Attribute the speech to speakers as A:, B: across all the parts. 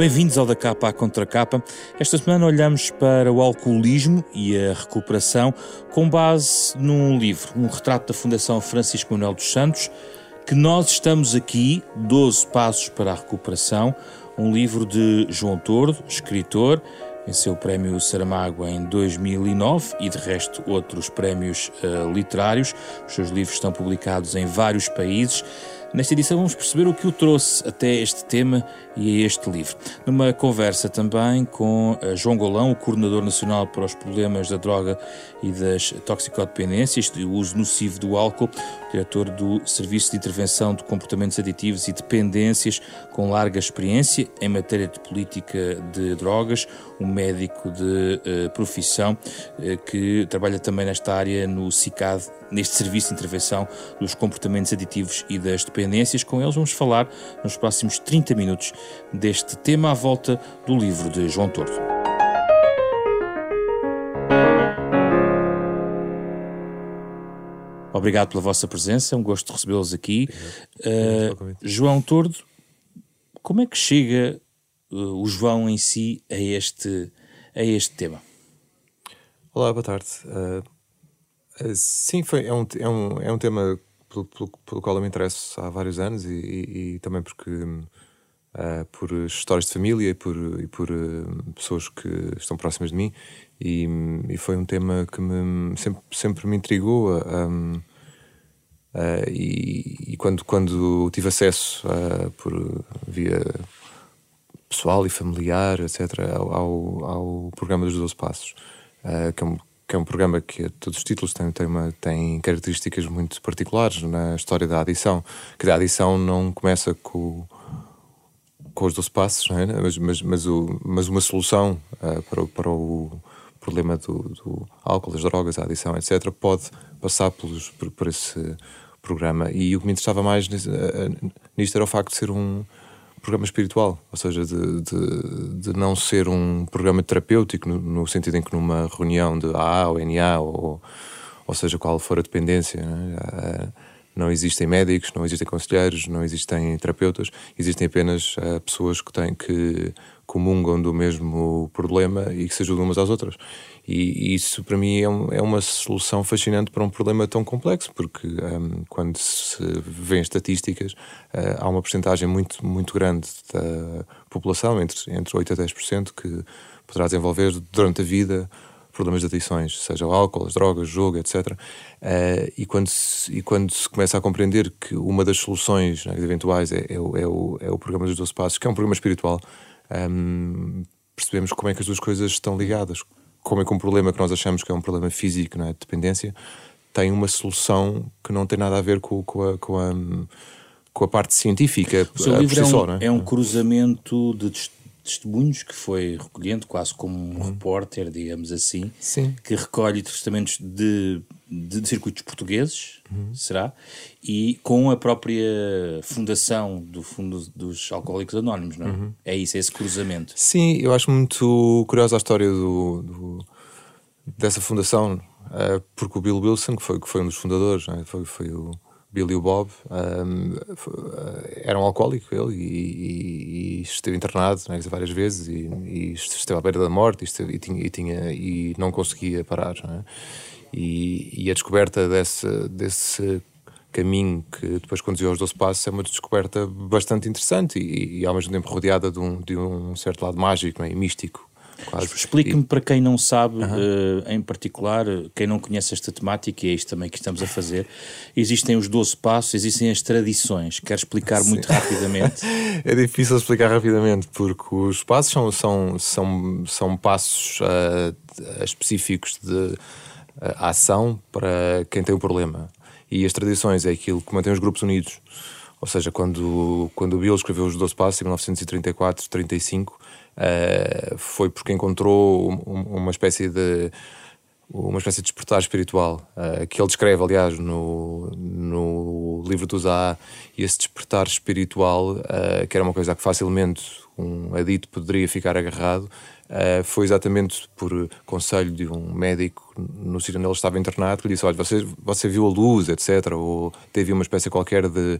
A: Bem-vindos ao Da Capa à Contra Capa. Esta semana olhamos para o alcoolismo e a recuperação com base num livro, um retrato da Fundação Francisco Manuel dos Santos, que nós estamos aqui, 12 Passos para a Recuperação, um livro de João Tordo, escritor, venceu o prémio Saramago em 2009 e de resto outros prémios uh, literários. Os seus livros estão publicados em vários países. Nesta edição vamos perceber o que o trouxe até este tema e a este livro. Numa conversa também com eh, João Golão, o coordenador nacional para os problemas da droga e das toxicodependências, do uso nocivo do álcool, diretor do Serviço de Intervenção de Comportamentos Aditivos e Dependências, com larga experiência em matéria de política de drogas, um médico de uh, profissão uh, que trabalha também nesta área no CICAD, neste Serviço de Intervenção dos Comportamentos Aditivos e das Dependências. Com eles vamos falar nos próximos 30 minutos deste tema à volta do livro de João Tordo. Obrigado pela vossa presença, é um gosto de recebê-los aqui. Uh, João Tordo, como é que chega uh, o João em si a este, a este tema?
B: Olá, boa tarde. Uh, sim, foi, é, um, é, um, é um tema pelo, pelo, pelo, qual eu me interesso há vários anos e, e, e também porque uh, por histórias de família e por, e por uh, pessoas que estão próximas de mim e, e, foi um tema que me, sempre, sempre me intrigou um, uh, e, quando, quando tive acesso por via pessoal e familiar, etc., ao, ao, ao programa dos 12 Passos, que é um, que é um programa que todos os títulos têm, têm, uma, têm características muito particulares na história da adição. Que a adição não começa com, com os 12 passos, é? mas, mas, mas, o, mas uma solução uh, para, para o problema do, do, álcool, das drogas, a adição, etc., pode passar pelos, por, por esse programa. E o que me interessava mais nisto, uh, nisto era o facto de ser um programa espiritual, ou seja, de, de, de não ser um programa terapêutico, no, no, sentido em que numa reunião de AA ou NA, ou, ou seja, qual for a dependência, né? Não existem médicos, não existem conselheiros, não existem terapeutas, existem apenas uh, pessoas que têm que comungam do mesmo problema e que se ajudam umas às outras. E, e isso para mim é, um, é, uma solução fascinante para um problema tão complexo, porque um, quando se vê estatísticas, uh, há uma porcentagem muito, muito grande da população, entre, entre 8% a 10%, que poderá desenvolver durante a vida problemas de adições, seja o álcool, as drogas, jogo, etc. Uh, eh, e, quando se, e quando se começa a compreender que uma das soluções né, eventuais é, é, o, é, o, é o programa dos 12 Passos, que é um programa espiritual, um, percebemos como é que as duas coisas estão ligadas como é que um problema que nós achamos que é um problema físico, não é? de dependência, tem uma solução que não tem nada a ver com, com, a, com, a, com a parte científica.
A: O seu livro é um, só, é? é um cruzamento de testemunhos que foi recolhendo, quase como um uhum. repórter, digamos assim,
B: Sim.
A: que recolhe testamentos de, de, de circuitos portugueses, uhum. será? E com a própria fundação do Fundo dos Alcoólicos Anónimos, não é? Uhum. É isso, é esse cruzamento.
B: Sim, eu acho muito curiosa a história do, do dessa fundação, uh, porque o Bill Wilson, que foi, que foi um dos fundadores, é? foi, foi o Billy Bob, um, era um alcoólico ele e, e, e esteve internado né, várias vezes e, e, esteve à beira da morte esteve, e, tinha, e, tinha, e não conseguia parar. Né? E, a descoberta desse, desse caminho que depois conduziu aos 12 passos é uma descoberta bastante interessante e, ao mesmo tempo rodeada de um, de um certo lado mágico né, e místico
A: Explique-me para quem não sabe, uh, em particular, quem não conhece esta temática, e é isto também que estamos a fazer. Existem os 12 passos, existem as tradições. Quer explicar Sim. muito rapidamente?
B: é difícil explicar rapidamente, porque os passos são, são, são, são passos uh, específicos de uh, ação para quem tem o um problema. E as tradições é aquilo que mantém os grupos unidos. Ou seja, quando, quando o Bill escreveu os 12 passos em 1934, 35 uh, foi porque encontrou uma espécie de uma espécie de despertar espiritual uh, que ele descreve, aliás, no, no livro do Zá, e esse despertar espiritual, uh, que era uma coisa que facilmente um adito poderia ficar agarrado, uh, foi exatamente por conselho de um médico no sítio onde ele estava internado, que lhe disse: Olha, você, você viu a luz, etc., ou teve uma espécie qualquer de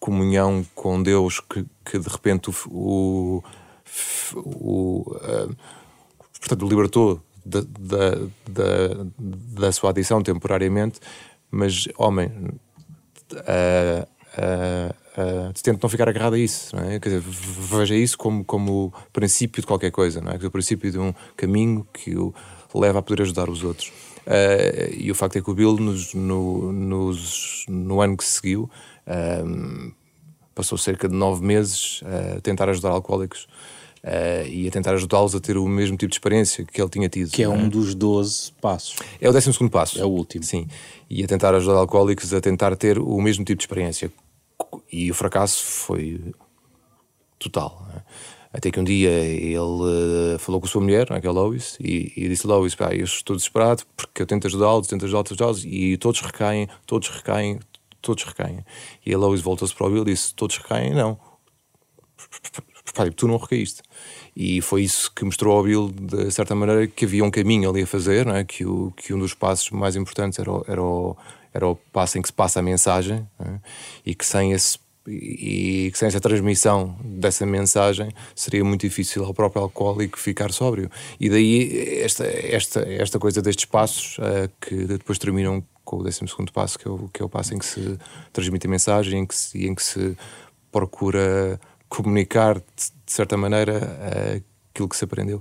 B: comunhão com Deus que, que de repente o, o o, uh, portanto, libertou da, da, da, da, sua adição temporariamente, mas, homem, uh, uh, uh, tente não ficar agarrado a isso, é? Quer dizer, veja isso como, como princípio de qualquer coisa, não é? O princípio de um caminho que o leva a poder ajudar os outros. Uh, e o facto é que o Bill, nos, no, nos, no ano que seguiu, uh, passou cerca de nove meses a tentar ajudar alcoólicos. Uh, e a tentar ajudá-los a ter o mesmo tipo de experiência que ele tinha tido.
A: Que é um dos 12 passos.
B: É o 12 segundo passo.
A: É o último.
B: Sim. E a tentar ajudar alcoólicos a tentar ter o mesmo tipo de experiência. E o fracasso foi total. Né? Até que um dia ele uh, falou com a sua mulher, aquela Lois, e, e disse: Lois, pá, eu estou desesperado porque eu tento ajudá-los, tento ajudá-los, ajudá-los, e todos recaem, todos recaem, todos recaem. E a Lois voltou-se para o Bill e disse: Todos recaem? Não. Pá, tu não recaíste. E foi isso que mostrou ao Bill, de certa maneira, que havia um caminho ali a fazer, é? que, o, que um dos passos mais importantes era o, era o, era o passo em que se passa a mensagem, é? e que sem esse e que sem essa transmissão dessa mensagem seria muito difícil ao próprio alcoólico ficar sóbrio. E daí esta, esta, esta coisa destes passos uh, que depois terminam com o 12 passo, que é, o, que é o passo em que se transmite a mensagem em que se, em que se procura comunicar de, de certa maneira aquilo que se aprendeu.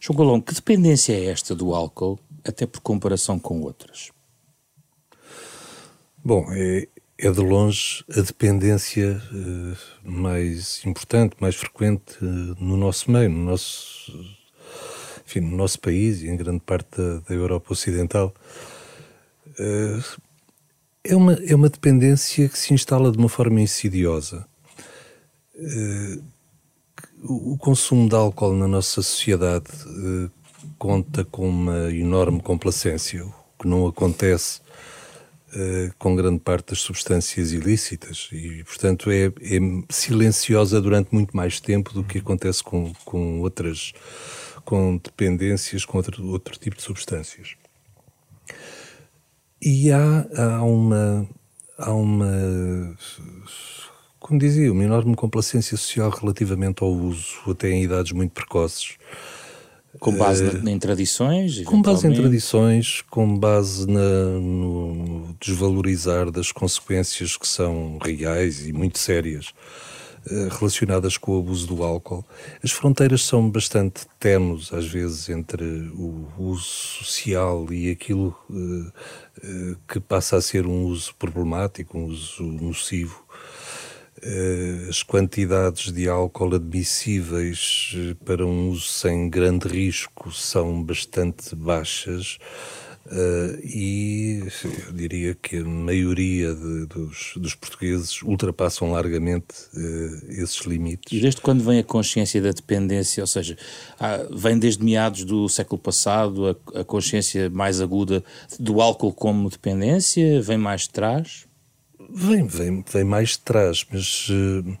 A: João Golão, que dependência é esta do álcool, até por comparação com outras?
C: Bom, é, é de longe a dependência uh, mais importante, mais frequente uh, no nosso meio, no nosso, enfim, no nosso país e em grande parte da, da Europa Ocidental. Uh, é, uma, é uma dependência que se instala de uma forma insidiosa. O, o consumo de álcool na nossa sociedade conta com uma enorme complacência, o que não acontece eh, com grande parte das substâncias ilícitas e, portanto, é, é, silenciosa durante muito mais tempo do que acontece com, com outras, com dependências, com outro, outro tipo de substâncias. E há, há uma, há uma, como dizia, uma enorme complacência social relativamente ao uso, até em idades muito precoces.
A: Com base uh, em tradições?
C: Com base em tradições, com base na, no desvalorizar das consequências que são reais e muito sérias uh, relacionadas com o abuso do álcool. As fronteiras são bastante tenues, às vezes, entre o uso social e aquilo uh, que passa a ser um uso problemático, um uso nocivo. Eh, as quantidades de álcool admissíveis eh, para um uso sem grande risco são bastante baixas. Uh, e eu diria que a maioria de, dos, dos, portugueses ultrapassam largamente esses limites.
A: E desde quando vem a consciência da dependência? Ou seja, vem desde meados do século passado a, a consciência mais aguda do álcool como dependência? Vem mais de trás?
C: Vem, vem, vem mais de trás, mas. Uh,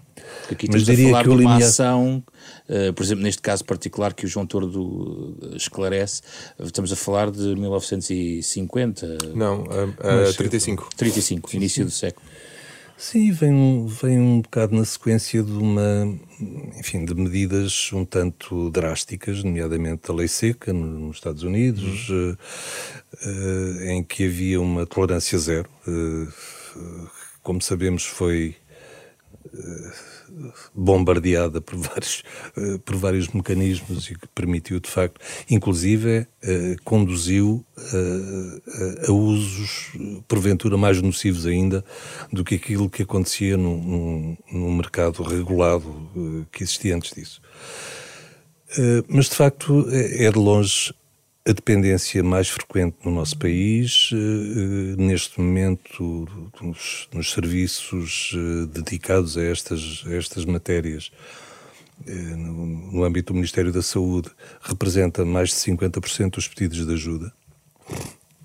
A: aqui mas diria a falar que de uma ação, uh, por exemplo, neste caso particular que o João Tordo eh, esclarece, estamos a falar de 1950.
B: Não, uh, uh, 35.
A: 35, sim, início sim. do século.
C: Sim, vem, vem um bocado na sequência de uma, enfim, de medidas um tanto drásticas, nomeadamente a lei seca nos Estados Unidos, uhum. uh, em que havia uma tolerância zero como sabemos, foi eh, bombardeada por vários, eh, por vários mecanismos e que permitiu, de facto, inclusive eh, conduziu a, a usos, porventura, mais nocivos ainda do que aquilo que acontecia num, num mercado regulado que existia antes disso. Mas, de facto, é, é de longe a dependência mais frequente no nosso país, eh, eh, neste momento, nos, nos serviços eh, dedicados a estas, a estas matérias, no, no âmbito do Ministério da Saúde, representa mais de 50% dos pedidos de ajuda.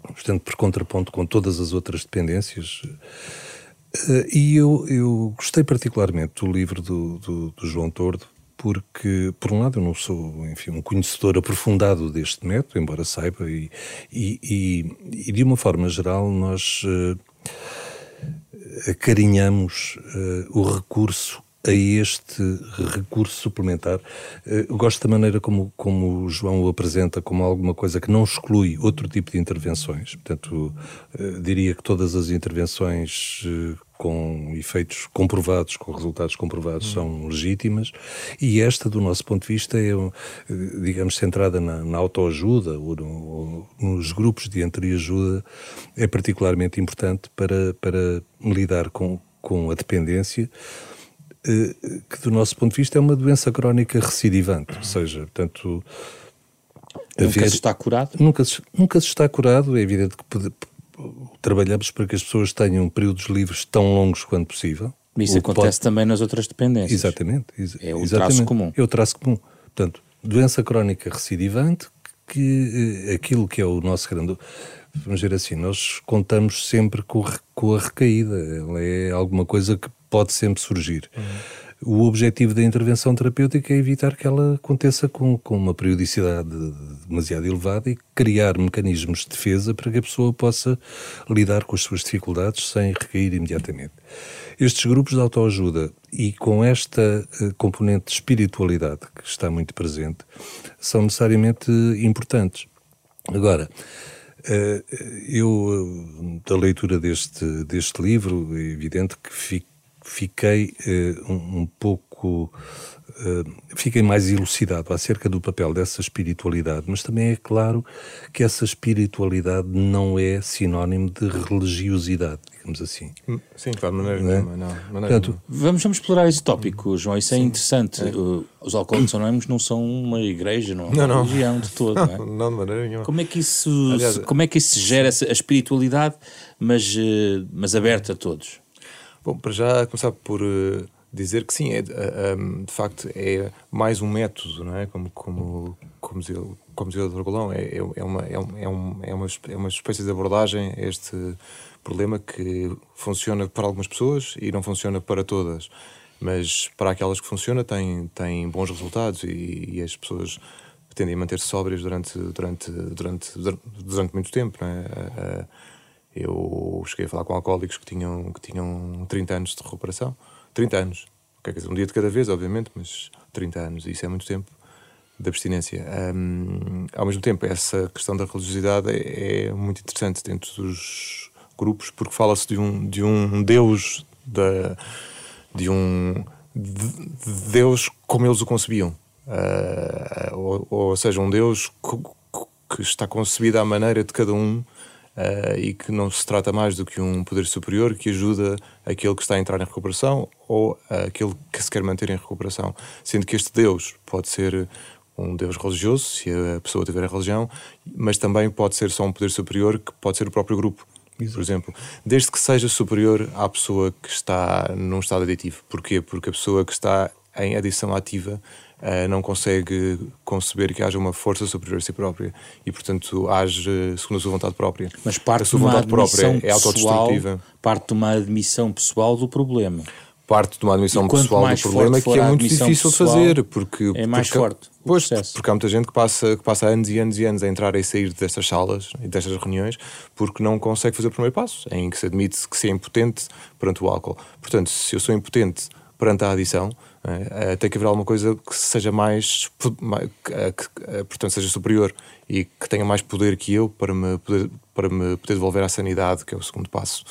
C: Portanto, por contraponto com todas as outras dependências. E eu, eu gostei particularmente do livro do, do, do João Tordo, porque, por um lado, eu não sou, enfim, um conhecedor aprofundado deste método, embora saiba, e, e, e, e de uma forma geral, nós uh, acarinhamos uh, o recurso a este recurso suplementar. Eh, eu gosto da maneira como, como o João o apresenta como alguma coisa que não exclui outro tipo de intervenções. Portanto, diria que todas as intervenções com efeitos comprovados, com resultados comprovados, hum. são legítimas. E esta, do nosso ponto de vista, é, digamos, centrada na, na autoajuda ou, no, ou nos grupos de entreajuda, é particularmente importante para, para lidar com, com a dependência eh, que, do nosso ponto de vista, é uma doença crónica recidivante, ou seja, portanto.
A: Nunca se está curado?
C: Nunca se, nunca se está curado, é evidente que trabalhamos para que as pessoas tenham períodos livres tão longos quanto possível.
A: Isso acontece pode... também nas outras dependências.
C: Exatamente. Ex
A: é o
C: exatamente.
A: traço comum.
C: É o traço comum. Portanto, doença crónica recidivante, que eh, aquilo que é o nosso grande. Vamos dizer assim, nós contamos sempre com, com a recaída. Ela é alguma coisa que pode sempre surgir. Uhum. O objetivo da intervenção terapêutica é evitar que ela aconteça com, com uma periodicidade demasiado elevada e criar mecanismos de defesa para que a pessoa possa lidar com as suas dificuldades sem recair imediatamente. Estes grupos de autoajuda e com esta uh, componente de espiritualidade que está muito presente são necessariamente importantes. Agora, uh, eu, da leitura deste, deste livro, é evidente que fico fiquei uh, um, um, pouco. Uh, fiquei mais elucidado acerca do papel dessa espiritualidade, mas também é claro que essa espiritualidade não é sinónimo de religiosidade, digamos assim.
B: Hum, sim, claro, maneira não é? nenhuma, não.
A: Maneira Portanto, Vamos, vamos explorar esse tópico, João, isso é Sim, interessante. É. Os alcoólicos anónimos não são uma igreja, não é uma não, religião de todo, não,
B: não é? Não, de maneira nenhuma.
A: Como é que isso, Aliás, como é que isso se gera, essa, a espiritualidade, mas, eh, mas aberta a todos?
B: Bom, para já começar por uh, dizer que sim, é, eh, de facto é mais um método, não é? Como, como, como dizia, como dizia o Dr. Golão, é, é, é, uma, é, um, é, é, uma, é uma espécie de abordagem a este problema que funciona para algumas pessoas e não funciona para todas. Mas para aquelas que funciona tem, tem bons resultados e, e as pessoas tendem a manter-se sóbrias durante, durante, durante, durante muito tempo, não é? Uh, eu cheguei a falar com alcoólicos que tinham, que tinham 30 anos de recuperação. 30 anos. Quer dizer, um dia de cada vez, obviamente, mas 30 anos, isso é muito tempo de abstinência. Um, ao mesmo tempo, essa questão da religiosidade é, é muito interessante dentro dos grupos, porque fala-se de um, de um Deus, da, de um de Deus como eles o concebiam. Uh, ou, ou seja, um Deus que, que está concebido à maneira de cada um uh, e que não se trata mais do que um poder superior que ajuda aquele que está a entrar em recuperação ou aquele que se quer manter em recuperação. Sendo que este Deus pode ser um Deus religioso, se a pessoa tiver a religião, mas também pode ser só um poder superior que pode ser o próprio grupo. Exato. Por exemplo, desde que seja superior à pessoa que está num estado aditivo. Porquê? Porque a pessoa que está em adição ativa uh, não consegue conceber que haja uma força superior a si própria e, portanto, age segundo a sua vontade própria.
A: Mas parte a sua vontade própria é autodestrutiva. Parte de uma admissão pessoal do problema.
B: Parte de uma admissão pessoal do problema que é muito difícil de fazer. Porque,
A: é mais
B: porque,
A: forte.
B: Pois, porque há muita gente que passa, que passa anos e anos e anos a entrar e sair destas salas e destas reuniões porque não consegue fazer o primeiro passo, em que se admite que se é impotente perante o álcool. Portanto, se eu sou impotente perante a adição, é? tem que haver alguma coisa que seja mais, que, portanto, seja superior e que tenha mais poder que eu para me poder, para me poder devolver à sanidade, que é o segundo passo.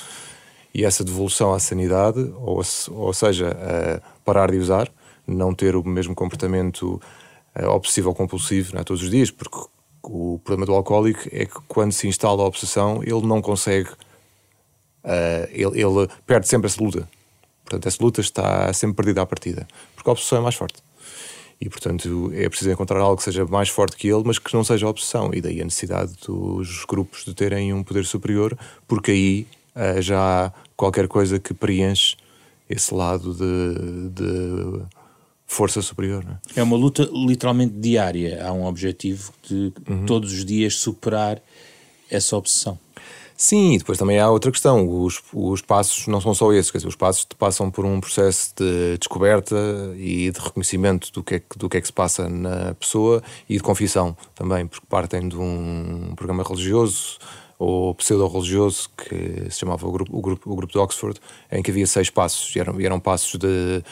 B: E essa devolução à sanidade, ou, ou seja, parar de usar, não ter o mesmo comportamento obsessivo ou compulsivo é, todos os dias, porque o problema do alcoólico é que quando se instala a obsessão, ele não consegue, ele, ele perde sempre essa luta Portanto, essa luta está sempre perdida à partida, porque a obsessão é mais forte. E, portanto, é preciso encontrar algo que seja mais forte que ele, mas que não seja a obsessão. E daí a necessidade dos grupos de terem um poder superior, porque aí uh, já há qualquer coisa que preenche esse lado de, de força superior. É?
A: é? uma luta literalmente diária. Há um objetivo de uhum. todos os dias superar essa obsessão.
B: Sim, e depois também há outra questão. Os, os passos não são só esses, quer dizer, os passos passam por um processo de descoberta e de reconhecimento do que, é, do que é que se passa na pessoa e de confissão também, porque partem de um programa religioso ou pseudo-religioso que se chamava o grupo, o, grupo, o grupo de Oxford, em que havia seis passos, e eram, e eram passos de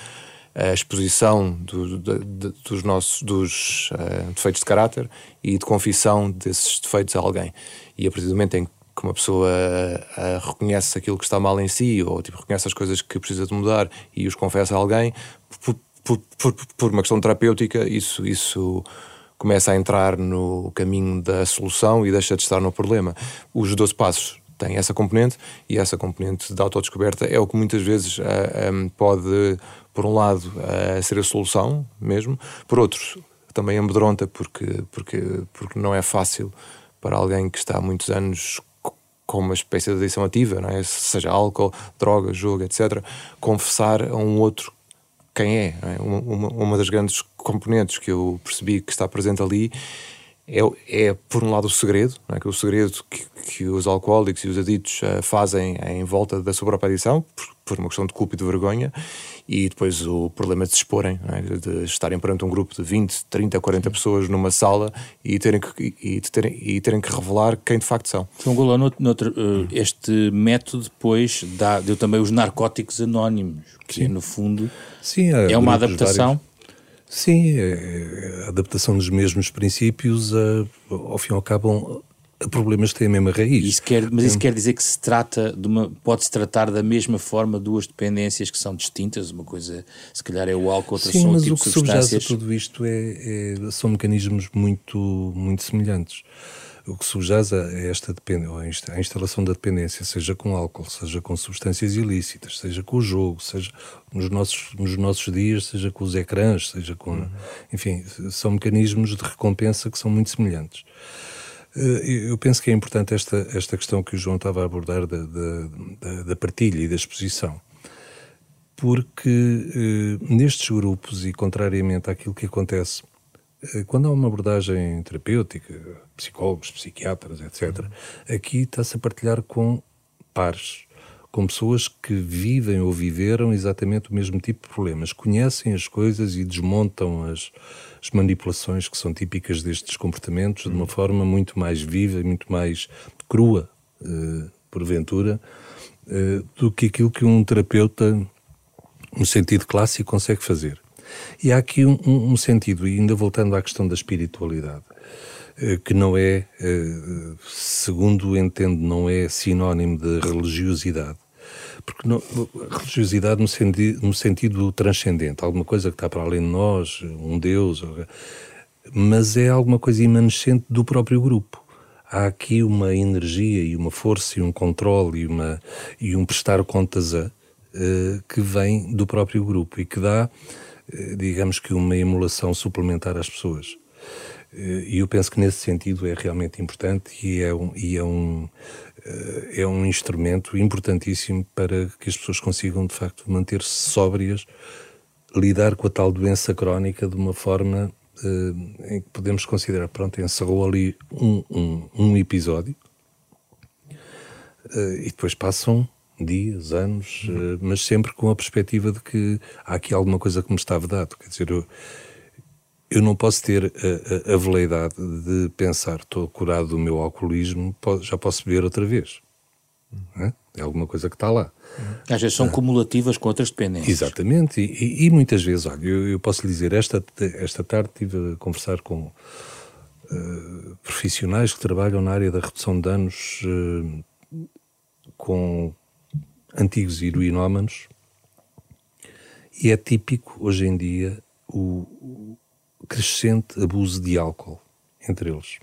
B: a exposição do, de, de, dos nossos dos, uh, defeitos de caráter e de confissão desses defeitos a alguém. E a partir do momento em que uma pessoa uh, reconhece aquilo que está mal em si ou tipo, reconhece as coisas que precisa de mudar e os confessa a alguém, por, por, por, por uma questão terapêutica, isso, isso começa a entrar no caminho da solução e deixa de estar no problema. Os 12 passos têm essa componente e essa componente da autodescoberta é o que muitas vezes uh, eh, um, pode, por um lado, uh, ser a solução mesmo, por outros, também amedronta porque, porque, porque não é fácil para alguém que está há muitos anos com uma espécie de adição ativa, não é? seja álcool, droga, jogo, etc., confessar a um outro quem é. é? Uma, uma, das grandes componentes que eu percebi que está presente ali é, é por um lado, o segredo, é? que é o segredo que, que, os alcoólicos e os aditos uh, fazem em volta da sua própria adição, por, por, uma questão de culpa e de vergonha, e depois o problema de se exporem, é? de estarem perante um grupo de 20, 30, 40 pessoas numa sala e terem que, e, terem, e terem que revelar quem de facto são.
A: João Golão, uh, este método depois dá, deu também os narcóticos anónimos, que Sim. no fundo Sim, é uma adaptação. Vários
C: Sim, a adaptação dos mesmos princípios, a, ao fim e ao cabo, a problemas que têm a mesma raiz.
A: Isso quer, mas isso quer dizer que se trata de uma. Pode-se tratar da mesma forma duas dependências que são distintas? Uma coisa, se calhar, é o álcool, outra
C: Sim,
A: são
C: mas
A: tipo
C: o que subjaz a tudo isto é, é, são mecanismos muito, muito semelhantes o que subjaz a esta a instalação da dependência, seja com álcool, seja com substâncias ilícitas, seja com o jogo, seja nos nossos, nos nossos dias, seja com os ecrãs, seja com. Uhum. Enfim, são mecanismos de recompensa que são muito semelhantes. Eh, eu penso que é importante esta, esta questão que o João estava a abordar da, da, da partilha e da exposição porque eh, nestes grupos, e contrariamente àquilo que acontece quando há uma abordagem terapêutica, psicólogos, psiquiatras, etc., aqui está-se a partilhar com pares, com pessoas que vivem ou viveram exatamente o mesmo tipo de problemas, conhecem as coisas e desmontam as, as manipulações que são típicas destes comportamentos de uma forma muito mais viva e muito mais crua, eh, porventura, eh, do que aquilo que um terapeuta, no sentido clássico, consegue fazer. E há aqui um, um, sentido, e ainda voltando à questão da espiritualidade, eh, que não é, eh, segundo entendo, não é sinónimo de religiosidade. Porque não, religiosidade no sentido, no sentido transcendente, alguma coisa que está para além de nós, um Deus, mas é alguma coisa imanescente do próprio grupo. Há aqui uma energia e uma força e um controle e, uma, e um prestar contas a uh, que vem do próprio grupo e que dá digamos que uma emulação suplementar às pessoas. Eh, e eu penso que nesse sentido é realmente importante e é um, e é um, eh, é um instrumento importantíssimo para que as pessoas consigam, de facto, manter-se sóbrias, lidar com a tal doença crónica de uma forma em que podemos considerar, pronto, encerrou ali um, um, um episódio e depois passam dias, anos, uhum. mas sempre com a perspectiva de que há aqui alguma coisa que me está vedado. Quer dizer, eu, eu não posso ter a, a, a veleidade de pensar, estou curado do meu alcoolismo, já posso beber outra vez. É? é alguma coisa que está lá.
A: Às vezes são ah. cumulativas com outras dependências.
C: Exatamente, e, e muitas vezes, olha, eu, eu, posso lhe dizer, esta, esta tarde estive a conversar com uh, profissionais que trabalham na área da redução de danos uh, com antigos heroinómanos, e é típico hoje em dia o crescente abuso de álcool entre eles.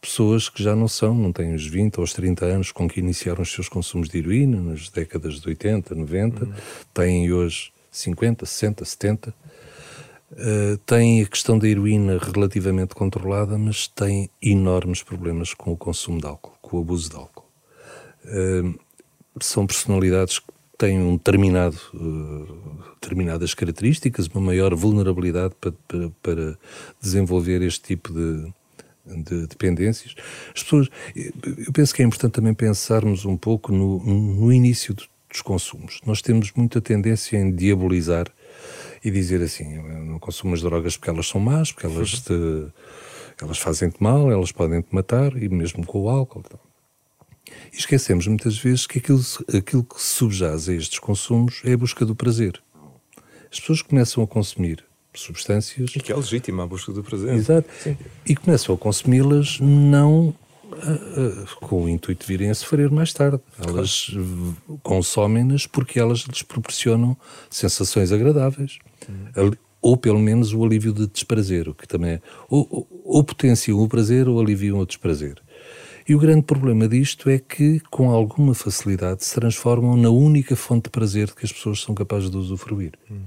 C: Pessoas que já não são, não têm os 20 ou os 30 anos com que iniciaram os seus consumos de heroína nas décadas de 80, 90, uhum. têm hoje 50, 60, 70. Uh, têm a questão da heroína relativamente controlada, mas têm enormes problemas com o consumo de álcool, com o abuso de álcool. Uh, são personalidades que têm um determinado, uh, determinadas características, uma maior vulnerabilidade para, para, para desenvolver este tipo de, de dependências. As pessoas, eu penso que é importante também pensarmos um pouco no, no início dos consumos. Nós temos muita tendência em diabolizar e dizer assim, não consumo as drogas porque elas são más, porque elas te, elas fazem-te mal, elas podem-te matar, e mesmo com o álcool. Então. E esquecemos muitas vezes que aquilo, aquilo que subjaz a estes consumos é a busca do prazer. As pessoas começam a consumir substâncias.
B: E que é legítima a busca do prazer.
C: Exato. Sim. E começam a consumi-las não uh, uh, com o intuito de virem a sofrer mais tarde. Elas claro. consomem-nas porque elas lhes proporcionam sensações agradáveis. Hum. Ou pelo menos o alívio de desprazer, o que também é. Ou, ou, ou potenciam o prazer ou aliviam o desprazer. E o grande problema disto é que, com alguma facilidade, se transformam na única fonte de prazer de que as pessoas são capazes de usufruir. Hum.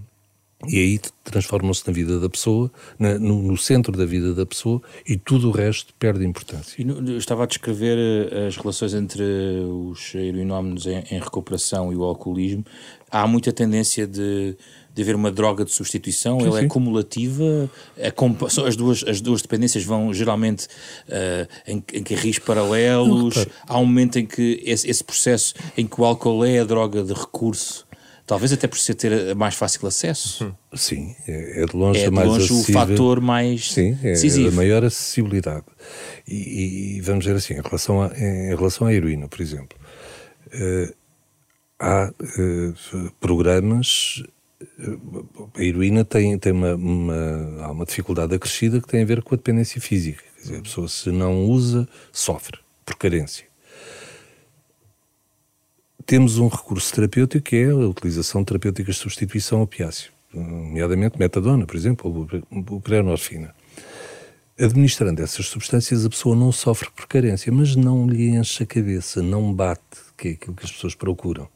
C: E aí transformam-se na vida da pessoa, na, no, no, centro da vida da pessoa, e tudo o resto perde importância.
A: No, eu estava a descrever eh, as relações entre os heroinómenos em, em, recuperação e o alcoolismo. Há muita tendência de, de haver uma droga de substituição, sim, ela é sim. é cumulativa, é, as, duas, as duas dependências vão geralmente uh, em, em carris paralelos. Não, há um momento em que esse, esse processo em que o álcool é a droga de recurso Talvez até por ser ter mais fácil acesso.
C: Sim, é, é de longe,
A: é
C: de mais
A: longe o fator mais
C: Sim, é, decisivo. é a maior acessibilidade. E, e, vamos dizer assim, em relação, a, em relação à heroína, por exemplo, uh, há uh, programas. A heroína tem, tem uma, uma, há uma dificuldade acrescida que tem a ver com a dependência física. Quer dizer, a pessoa, se não usa, sofre por carência temos um recurso terapêutico que é a utilização de terapêuticas de substituição opiáceo, nomeadamente metadona, por exemplo, ou buprenorfina. Administrando essas substâncias, a pessoa não sofre por carência, mas não lhe enche a cabeça, não bate, que é aquilo que as pessoas procuram.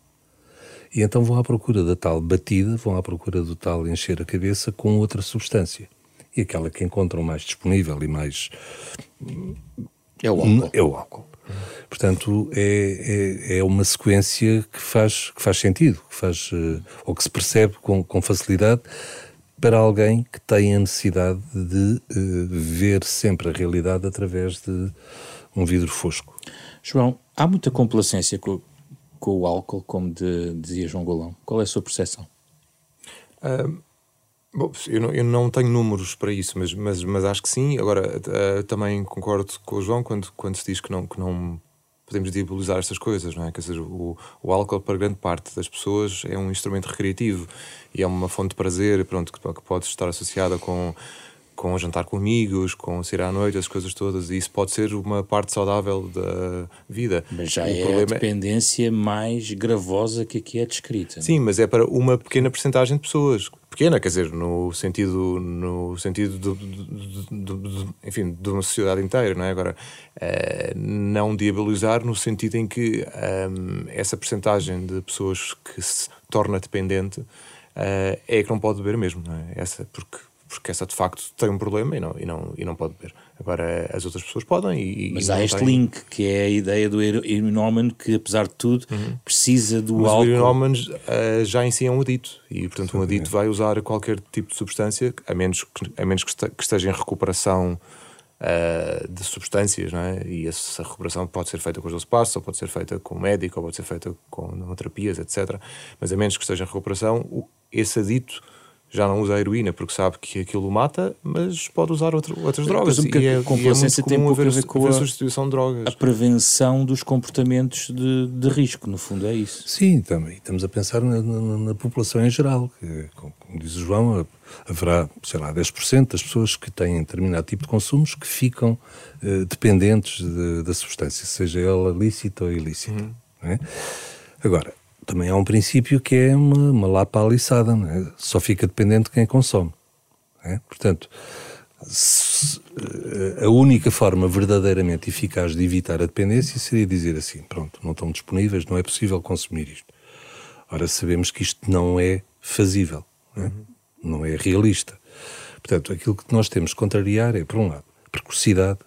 C: E então vão à procura da tal batida, vão à procura do tal encher a cabeça com outra substância. E aquela que encontram mais disponível e mais.
A: É o álcool.
C: É o álcool. Portanto, é, é, é, uma sequência que faz, que faz sentido, que faz, uh, ou que se percebe com, com facilidade para alguém que tem a necessidade de uh, ver sempre a realidade através de um vidro fosco.
A: João, há muita complacência com, com o álcool, como de, dizia João Golão. Qual é a sua percepção?
B: Um, bom, eu, não, eu não, tenho números para isso, mas, mas, mas acho que sim. Agora, uh, também concordo com o João quando, quando se diz que não, que não podemos diabolizar estas coisas, não é? Quer dizer, o, o álcool para grande parte das pessoas é um instrumento recreativo e é uma fonte de prazer, pronto, que, que pode estar associada com com jantar com amigos, com sair à noite, as coisas todas, e isso pode ser uma parte saudável da vida.
A: Mas já o é a é dependência é... mais gravosa que aqui é descrita.
B: Sim, mas é para uma pequena porcentagem de pessoas. Pequena, quer dizer, no sentido, no sentido do, do, do, enfim, de uma sociedade inteira, não é? Agora, uh, não diabolizar no sentido em que um, essa porcentagem de pessoas que se torna dependente uh, é que não pode beber mesmo, não é? Essa, porque porque essa de facto tem um problema e não, e não, e não pode beber. Agora, as outras pessoas podem. E,
A: Mas
B: e
A: há este link, que é a ideia do heroinómano, que apesar de tudo uhum. precisa do Mas álcool.
B: O heroinómano uh, já em si é um adito, e portanto um adito vai usar qualquer tipo de substância, a menos que, a menos que, que esteja em recuperação uh, de substâncias, não é? E essa recuperação pode ser feita com os 12 passos, ou pode ser feita com o médico, ou pode ser feita com terapias, etc. Mas a menos que esteja em recuperação, esse adito já não usa a heroína porque sabe que aquilo mata, mas pode usar outro, outras drogas.
A: Mas e é, complacência e é tem pouco a ver com a,
B: substituição de drogas.
A: a prevenção dos comportamentos de, de risco, no fundo, é isso.
C: Sim, também. Estamos a pensar na, na, na população em geral. Que, como diz o João, haverá, sei lá, 10% das pessoas que têm determinado tipo de consumos que ficam uh, dependentes de, da substância, seja ela lícita ou ilícita. Uhum. É? Agora, também há um princípio que é uma, uma lapa aliçada, é? só fica dependente de quem consome. É? Portanto, se, a única forma verdadeiramente eficaz de evitar a dependência seria dizer assim: pronto, não estão disponíveis, não é possível consumir isto. Ora, sabemos que isto não é fazível, não é, uhum. não é realista. Portanto, aquilo que nós temos que contrariar é, por um lado, precocidade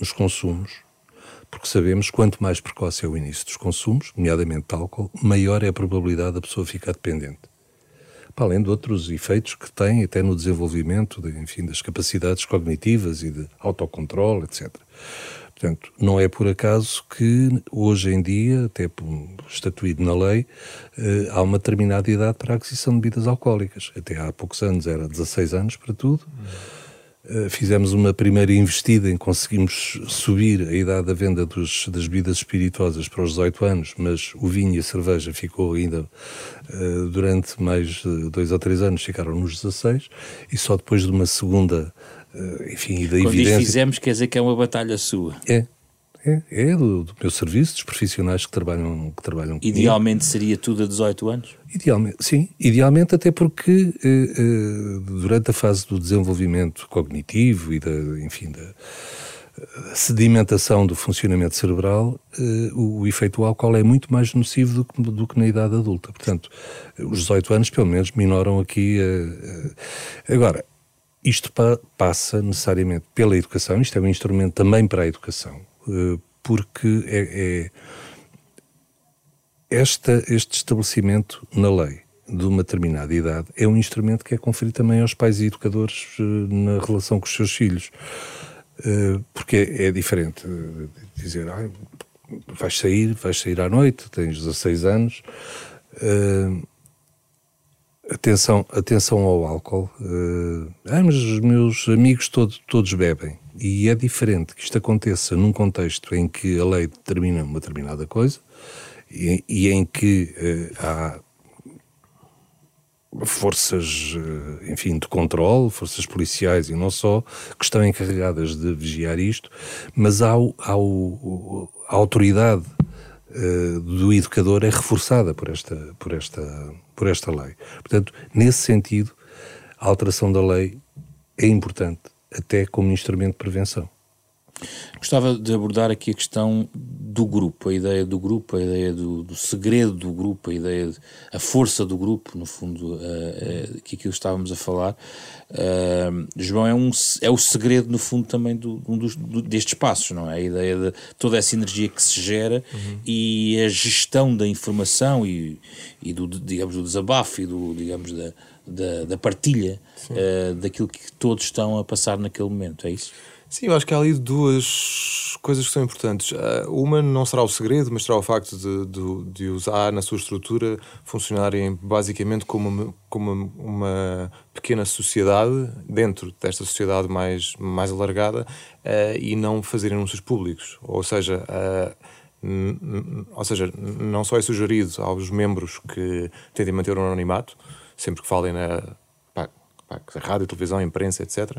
C: nos consumos, porque sabemos quanto mais precoce é o início dos consumos, nomeadamente de álcool, maior é a probabilidade da pessoa ficar dependente. Para além de outros efeitos que tem até no desenvolvimento de, enfim, das capacidades cognitivas e de autocontrole, etc. Portanto, não é por acaso que hoje em dia, até estatuído na lei, eh, há uma determinada idade para a aquisição de bebidas alcoólicas. Até há poucos anos era 16 anos para tudo. Uh, fizemos uma primeira investida em conseguimos subir a idade da venda dos, das bebidas espirituosas para os 18 anos, mas o vinho e a cerveja ficou ainda uh, durante mais dois ou três anos, ficaram nos 16, e só depois de uma segunda, uh, enfim, e da
A: Quando
C: evidência...
A: Quando fizemos, quer dizer que é uma batalha sua.
C: É, é, é do, do, meu serviço, dos profissionais que trabalham, que trabalham
A: comigo. Idealmente seria tudo a 18 anos?
C: Idealmente, sim. Idealmente até porque eh, eh, durante a fase do desenvolvimento cognitivo e da, enfim, da, sedimentação do funcionamento cerebral, eh, o, o, efeito do álcool é muito mais nocivo do que, do que na idade adulta. Portanto, os 18 anos pelo menos minoram aqui. agora, isto pa passa necessariamente pela educação, isto é um instrumento também para a educação eh, porque é, é esta, este estabelecimento na lei de uma determinada idade é um instrumento que é conferido também aos pais e educadores eh, na relação com os seus filhos. Eh, porque é, é diferente dizer, ah, vais sair, vais sair à noite, tens 16 anos, atenção, atenção ao álcool. ah, mas os meus amigos todos, todos bebem. E é diferente que isto aconteça num contexto em que a lei determina uma determinada coisa e, e em que uh, há forças, uh, enfim, de controle, forças policiais e não só, que estão encarregadas de vigiar isto, mas há, há o, a autoridade uh, do educador é reforçada por esta, por, esta, por esta lei. Portanto, nesse sentido, a alteração da lei é importante até como instrumento de prevenção.
A: Gostava de abordar aqui a questão do grupo, a ideia do grupo, a ideia do, do segredo do grupo, a ideia, de, a força do grupo, no fundo, uh, uh, que aquilo estávamos a falar. Uh, João, é, um, é o segredo, no fundo, também do, um dos, do, destes passos, não é? A ideia de toda essa energia que se gera uhum. e a gestão da informação e, e do, digamos, do desabafo e do, digamos, da, da, da partilha uh, daquilo que todos estão a passar naquele momento, é isso?
B: Sim, eu acho que há ali duas coisas que são importantes. Uh, uma não será o segredo, mas será o facto de, de, de usar na sua estrutura funcionarem basicamente como uma, como uma pequena sociedade dentro desta sociedade mais, mais alargada uh, e não fazerem anúncios públicos. Ou seja, ou seja, não só é sugerido aos membros que tentem manter o anonimato, sempre que falem na pá, rádio, televisão, imprensa, etc.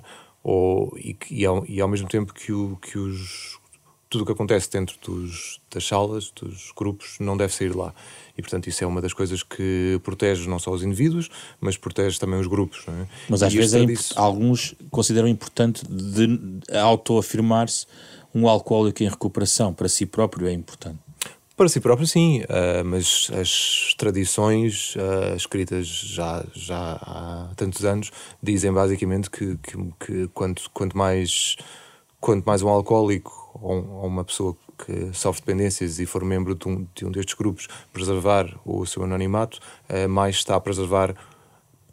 B: Ou, e, e, ao, e ao mesmo tempo que, o, que os, tudo o que acontece dentro dos, das salas, dos grupos, não deve sair lá. E, portanto, isso é uma das coisas que protege não só os indivíduos, mas protege também os grupos. É?
A: Mas às e vezes é disso... alguns consideram importante de autoafirmar-se um alcoólico em recuperação. Para si próprio é importante.
B: Para si próprio, sim, uh, mas as tradições uh, escritas já, já há tantos anos dizem basicamente que, que, que quanto, quanto, mais, quanto mais um alcoólico ou, ou, uma pessoa que sofre dependências e for membro de um, de um destes grupos preservar o seu anonimato, uh, mais está a preservar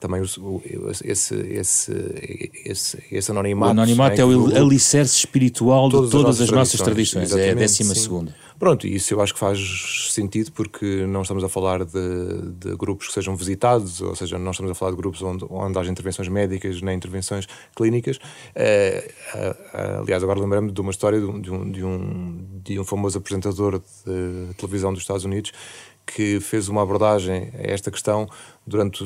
B: também o, esse, esse, esse, esse anonimato.
A: O anonimato é, é o alicerce espiritual de todas as nossas tradições, tradições. é a décima sim. segunda.
B: Pronto, isso eu acho que faz sentido porque não estamos a falar de, de, grupos que sejam visitados, ou seja, não estamos a falar de grupos onde, onde haja intervenções médicas nem intervenções clínicas. É, aliás, agora lembrando de uma história de um, de um, de um famoso apresentador de televisão dos Estados Unidos que fez uma abordagem a esta questão durante,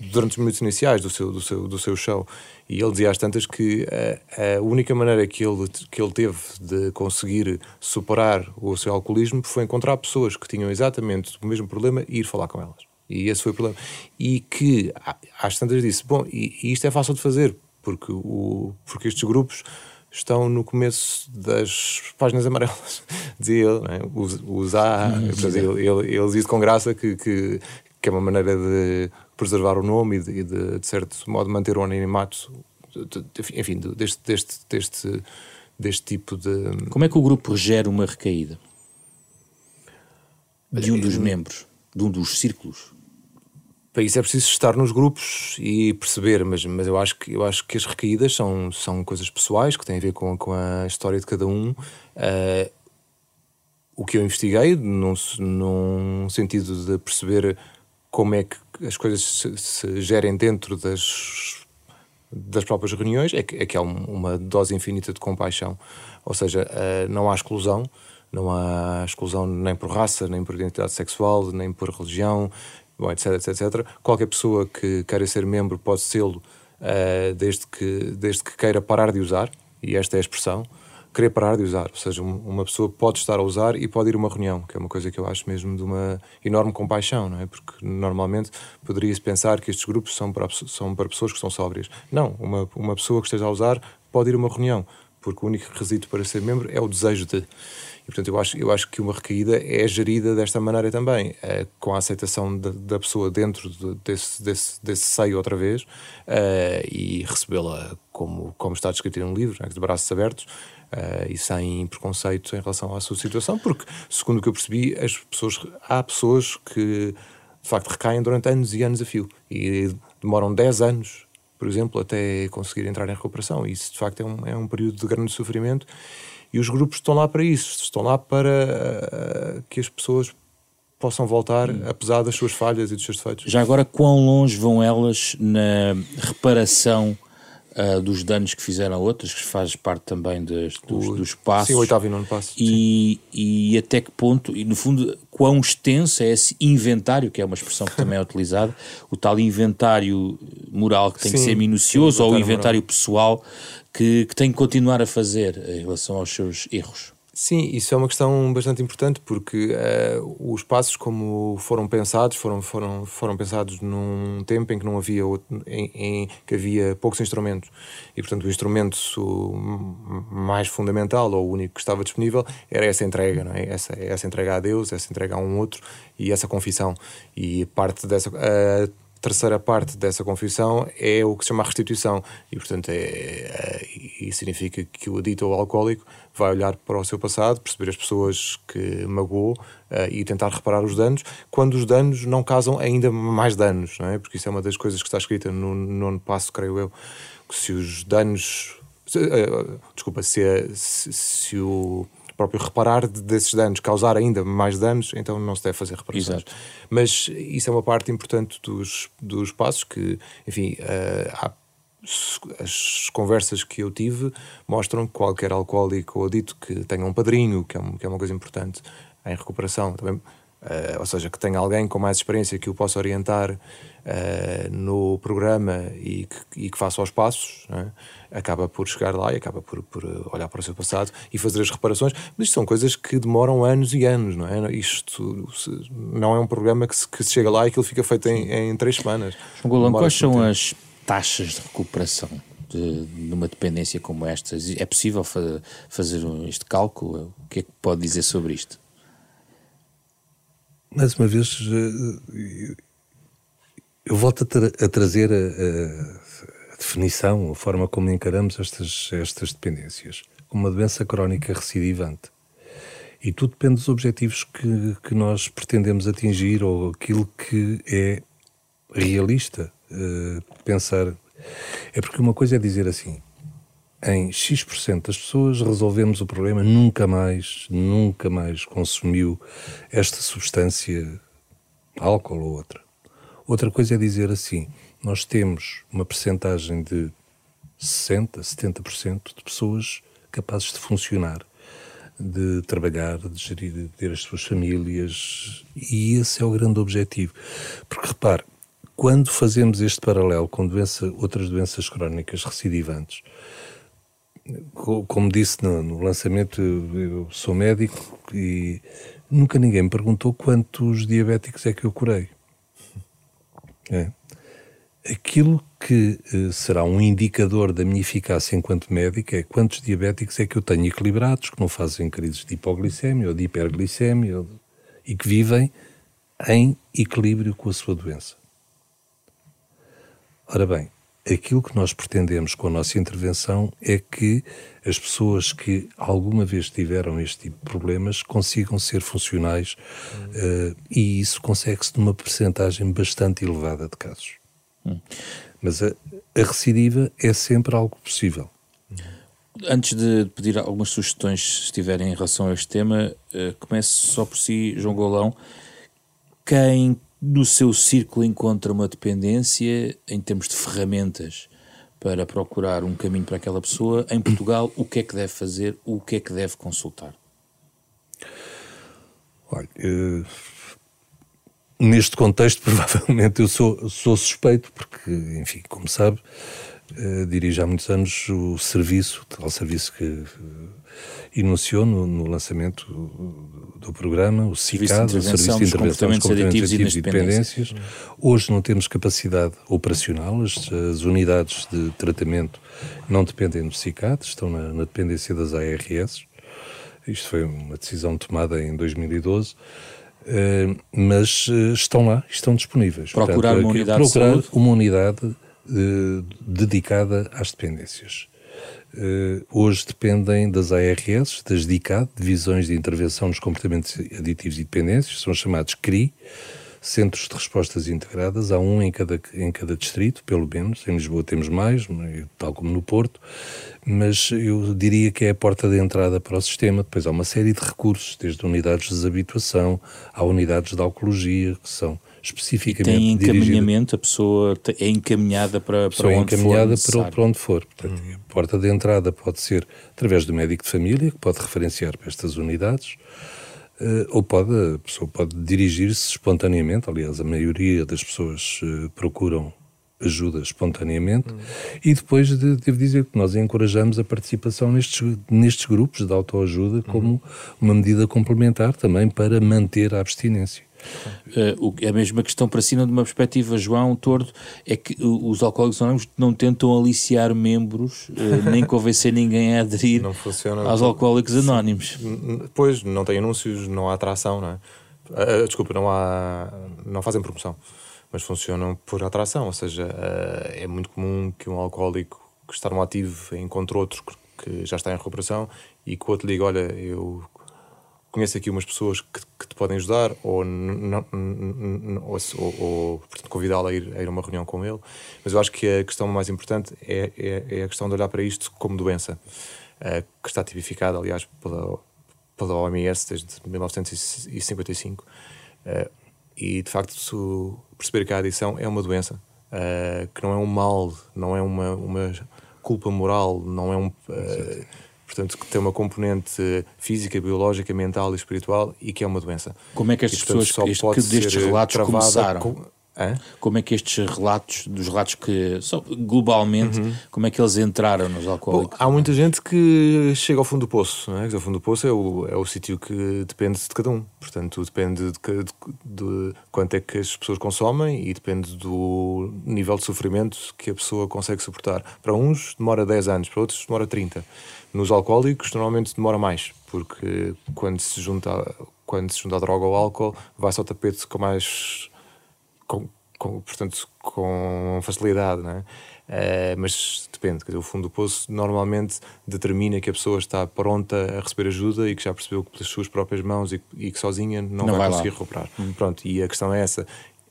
B: durante os minutos iniciais do seu, do, seu, do seu show. E ele dizia às tantas que a, a, única maneira que ele, que ele teve de conseguir superar o seu alcoolismo foi encontrar pessoas que tinham exatamente o mesmo problema e ir falar com elas. E esse foi o problema. E que às tantas disse: Bom, e, e isto é fácil de fazer, porque, o, porque estes grupos estão no começo das páginas amarelas, dizia ele, né? usar, hum, ele, ele, ele diz com graça que, que, que, é uma maneira de preservar o nome e de, de, de certo modo manter o anonimato, de, enfim, deste, deste, deste, deste tipo de...
A: Como é que o grupo gera uma recaída? De um dos membros, de um dos círculos?
B: Para isso é preciso estar nos grupos e perceber, mas, mas eu, acho que, eu acho que as recaídas são, são coisas pessoais que têm a ver com, com a história de cada um. Uh, o que eu investiguei, num, num sentido de perceber como é que as coisas se, se gerem dentro das das próprias reuniões é que, é que há um, uma dose infinita de compaixão. Ou seja, uh, não há exclusão, não há exclusão nem por raça, nem por identidade sexual, nem por religião, bom, etc, etc, etc. Qualquer pessoa que queira ser membro pode sê-lo uh, desde, que, desde que queira parar de usar, e esta é a expressão, querer parar de usar. Ou seja, uma pessoa pode estar a usar e pode ir a uma reunião, que é uma coisa que eu acho mesmo de uma enorme compaixão, não é? Porque normalmente poderia-se pensar que estes grupos são para, são para pessoas que são sóbrias. Não, uma, uma pessoa que esteja a usar pode ir a uma reunião, porque o único requisito para ser membro é o desejo de. E, portanto, eu acho, eu acho que uma recaída é gerida desta maneira também, é, com a aceitação da, da pessoa dentro de, desse, desse, desse seio outra vez é, e recebê-la como, como está descrito no livro, né, de braços abertos, Uh, e sem preconceito em relação à sua situação, porque, segundo o que eu percebi, as pessoas, há pessoas que de facto recaem durante anos e anos a fio e demoram 10 anos, por exemplo, até conseguir entrar em recuperação. E isso de facto é um, é um período de grande sofrimento e os grupos estão lá para isso, estão lá para uh, que as pessoas possam voltar, hum. apesar das suas falhas e dos seus defeitos.
A: Já agora, quão longe vão elas na reparação uh, dos danos que fizeram a outras, que faz parte também dos, o, dos passos.
B: Sim, o oitavo e nono passo.
A: E, e até que ponto, e no fundo, quão extenso é esse inventário, que é uma expressão que também é utilizada, o tal inventário moral que tem sim, que ser minucioso, sim, ou o inventário moral. pessoal que, que tem que continuar a fazer em relação aos seus erros.
B: Sim, isso é uma questão bastante importante porque uh, os passos como foram pensados foram, foram, foram pensados num tempo em que não havia outro, em, em, que havia poucos instrumentos e portanto o instrumento mais fundamental ou o único que estava disponível era essa entrega, não é? Essa, essa entrega a Deus, essa entrega a um outro e essa confissão e parte dessa uh, terceira parte dessa confissão é o que se chama restituição. E, portanto, é, é, isso significa que o adito ou alcoólico vai olhar para o seu passado, perceber as pessoas que magoou uh, e tentar reparar os danos, quando os danos não causam ainda mais danos, não é? Porque isso é uma das coisas que está escrita no nono passo, creio eu, que se os danos. Se, uh, desculpa, se, se, se o próprio reparar desses danos, causar ainda mais danos, então não se deve fazer reparações. Exato. Mas isso é uma parte importante dos, dos passos que, enfim, uh, há as conversas que eu tive mostram que qualquer alcoólico ou adito que tenha um padrinho, que é, um, que é uma coisa importante em recuperação, também, uh, ou seja, que tenha alguém com mais experiência que o possa orientar uh, no programa e que, e que faça os passos, é? acaba por chegar lá e acaba por, por, olhar para o seu passado e fazer as reparações. Mas isto são coisas que demoram anos e anos, não é? Isto não é um programa que se, que se chega lá e aquilo fica feito em, em três semanas.
A: Golão, quais são as taxas de recuperação de, de, uma dependência como esta? É possível fa fazer este cálculo? O que é que pode dizer sobre isto?
C: Mais uma vez, eh, eu volto a, tra a trazer a, a, definição, a forma como encaramos estas, estas dependências. Uma doença crónica recidivante. E tudo depende dos objetivos que, que nós pretendemos atingir ou aquilo que é realista uh, pensar. É porque uma coisa é dizer assim: em X% das pessoas resolvemos o problema, nunca mais, nunca mais consumiu esta substância, álcool ou outra. Outra coisa é dizer assim: nós temos uma percentagem de 60%, 70% de pessoas capazes de funcionar, de trabalhar, de gerir, de ter as suas famílias, e esse é o grande objetivo. Porque repare, quando fazemos este paralelo com doença, outras doenças crónicas recidivantes, como disse no, no, lançamento, eu sou médico e nunca ninguém me perguntou quantos diabéticos é que eu curei. É. Aquilo que eh, será um indicador da minha eficácia enquanto médico é quantos diabéticos é que eu tenho equilibrados, que não fazem crises de hipoglicemia ou de hiperglicemia ou, e que vivem em equilíbrio com a sua doença. Ora bem, aquilo que nós pretendemos com a nossa intervenção é que as pessoas que alguma vez tiveram este tipo de problemas consigam ser funcionais uh, e isso consegue-se numa percentagem bastante elevada de casos. Hum. Mas a, a, recidiva é sempre algo possível.
A: Antes de pedir algumas sugestões, se estiverem em relação a este tema, uh, comece só por si, João Golão. Quem no seu círculo encontra uma dependência em termos de ferramentas para procurar um caminho para aquela pessoa, em Portugal, o que é que deve fazer, o que é que deve consultar?
C: Olha, uh, neste contexto, provavelmente eu sou, sou suspeito, porque, enfim, como sabe, uh, dirijo há muitos anos o serviço, tal serviço que enunciou no, no, lançamento do programa, o CICAD, o Serviço de Intervenção dos Comportamentos Aditivos e Dependências. Hoje não temos capacidade operacional, as, as, unidades de tratamento não dependem do CICAD, estão na, na dependência das ARS. Isto foi uma decisão tomada em 2012. Uh, eh, mas uh, estão lá, estão disponíveis.
A: Procurar Portanto, uma unidade
C: procurar uma unidade uh, dedicada às dependências. Hoje dependem das ARS, das DICAD, Divisões de Intervenção nos Comportamentos Aditivos e Dependências, são chamados CRI, Centros de Respostas Integradas, há um em cada, em cada distrito, pelo menos. Em Lisboa temos mais, tal como no Porto mas eu diria que é a porta de entrada para o sistema. Depois há uma série de recursos, desde unidades de desabituação, há unidades de alcoologia, que são especificamente.
A: Tem encaminhamento, a pessoa é encaminhada para, para
C: onde
A: encaminhada
C: for. Para, para onde for. Portanto, uhum. a porta de entrada pode ser através do médico de família, que pode referenciar para estas unidades. Uh, ou pode, a pessoa pode dirigir-se espontaneamente, aliás, a maioria das pessoas uh, procuram ajuda espontaneamente. Hum. E depois de, devo dizer que nós encorajamos a participação nestes, nestes grupos de autoajuda como uma medida complementar também para manter a abstinência.
A: Uh, a mesma questão para cima de uma perspectiva, João Tordo, é que os alcoólicos anónimos não tentam aliciar membros, uh, nem convencer ninguém a aderir aos alcoólicos anónimos.
B: Pois, não tem anúncios, não há atração, não é? Uh, desculpa, não há. não fazem promoção mas funcionam por atração, ou seja, eh, é muito comum que um alcoólico que está no ativo encontre outro que já está em recuperação e que o outro liga, olha, eu conheço aqui umas pessoas que, que te podem ajudar ou, ou, ou, ou convidá-lo a ir, a ir a uma reunião com ele. Mas eu acho que a questão mais importante é, é, é a questão de olhar para isto como doença, uh, que está tipificada, aliás, pela, pela OMS desde 1955. Uh, e de facto perceber que a adição é uma doença, uh, que não é um mal, não é uma, uma culpa moral, não é um. Uh, portanto, que tem uma componente física, biológica, mental e espiritual e que é uma doença.
A: Como é que estas e, portanto, pessoas, este, que destes relatos começaram? Com, Hã? Como é que estes relatos, dos relatos que, globalmente, uhum. como é que eles entraram nos alcoólicos?
B: Bom, há muita gente que chega ao fundo do poço, não é? O fundo do poço é o, é o sítio que depende de cada um. Portanto, depende de, de, de, quanto é que as pessoas consomem e depende do nível de sofrimento que a pessoa consegue suportar. Para uns demora 10 anos, para outros demora 30. Nos alcoólicos, normalmente demora mais, porque quando se junta, quando se junta a droga ou álcool, vai-se ao tapete com mais com, com, portanto, com facilidade, não é? Uh, mas depende, dizer, o fundo do poço normalmente determina que a pessoa está pronta a receber ajuda e que já percebeu que pelas suas próprias mãos e, e que sozinha não, não vai, vai, conseguir lá. recuperar. Hum. Pronto, e a questão é essa: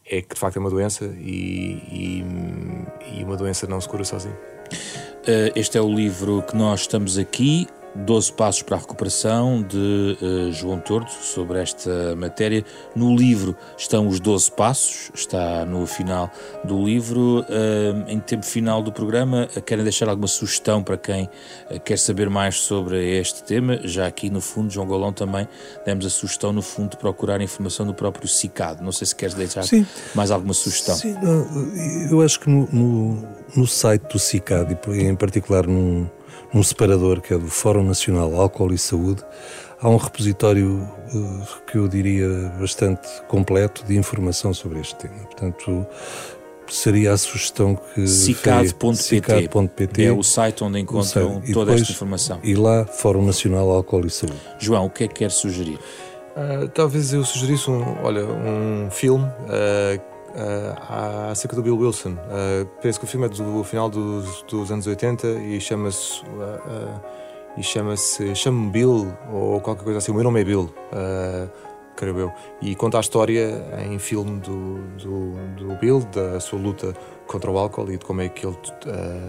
B: é que de facto é uma doença e, e, e uma doença não se cura sozinha.
A: Uh, este é o livro que nós estamos aqui 12 Passos para a Recuperação, de uh, João Tordo, sobre esta matéria. No livro estão os 12 passos, está no final do livro. Uh, em tempo final do programa, uh, querem deixar alguma sugestão para quem quer saber mais sobre este tema? Já aqui no fundo, João Golão também demos a sugestão, no fundo, de procurar informação do próprio CICAD. Não sei se queres deixar Sim. mais alguma sugestão.
C: Sim, eu acho que no, no, no site do CICAD, e em particular num num separador que é do Fórum Nacional Álcool e Saúde, há um repositório uh, que eu diria bastante completo de informação sobre este tema. Portanto, seria a sugestão que
A: cicad.pt é o site onde encontram toda depois, esta informação.
C: E lá, Fórum Nacional Álcool e Saúde.
A: João, o que é que quer sugerir?
B: Uh, talvez eu sugerisse um, olha, um filme uh, uh, acerca do Bill Wilson. Uh, penso que o filme é do final dos, dos anos 80 e chama-se. Uh, e chama-se Chame-me Bill ou qualquer coisa assim. O meu nome é Bill, creio eu. E conta a história em filme do, do, do, Bill, da sua luta contra o álcool e de como é que ele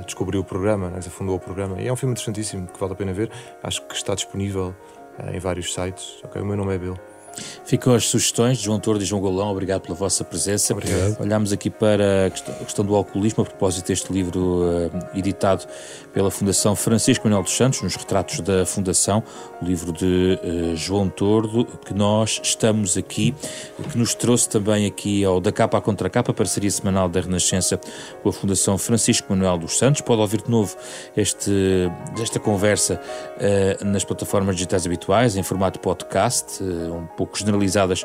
B: descobriu o programa, né, fundou o programa. E é um filme interessantíssimo que vale a pena ver. Acho que está disponível em vários sites. Ok, o meu nome é Bill.
A: Ficam as sugestões de João Tordo e João Golão. Obrigado pela vossa presença.
C: Obrigado.
A: Olhamos aqui para a questão do alcoolismo a propósito deste livro uh, editado pela Fundação Francisco Manuel dos Santos, nos retratos da Fundação, o livro de uh, João Tordo, que nós estamos aqui, que nos trouxe também aqui ao Da Capa à Contra Capa, parceria semanal da Renascença com a Fundação Francisco Manuel dos Santos. Pode ouvir de novo este, esta conversa uh, nas plataformas digitais habituais, em formato podcast, um pouco generalizadas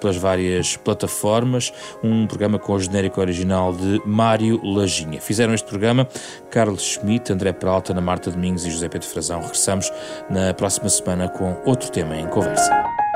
A: pelas várias plataformas. Um programa com o genérico original de Mário Lajinha. Fizeram este programa Carlos Schmidt, André Peralta, Ana Marta Domingos e José Pedro Frazão. Regressamos na próxima semana com outro tema em conversa.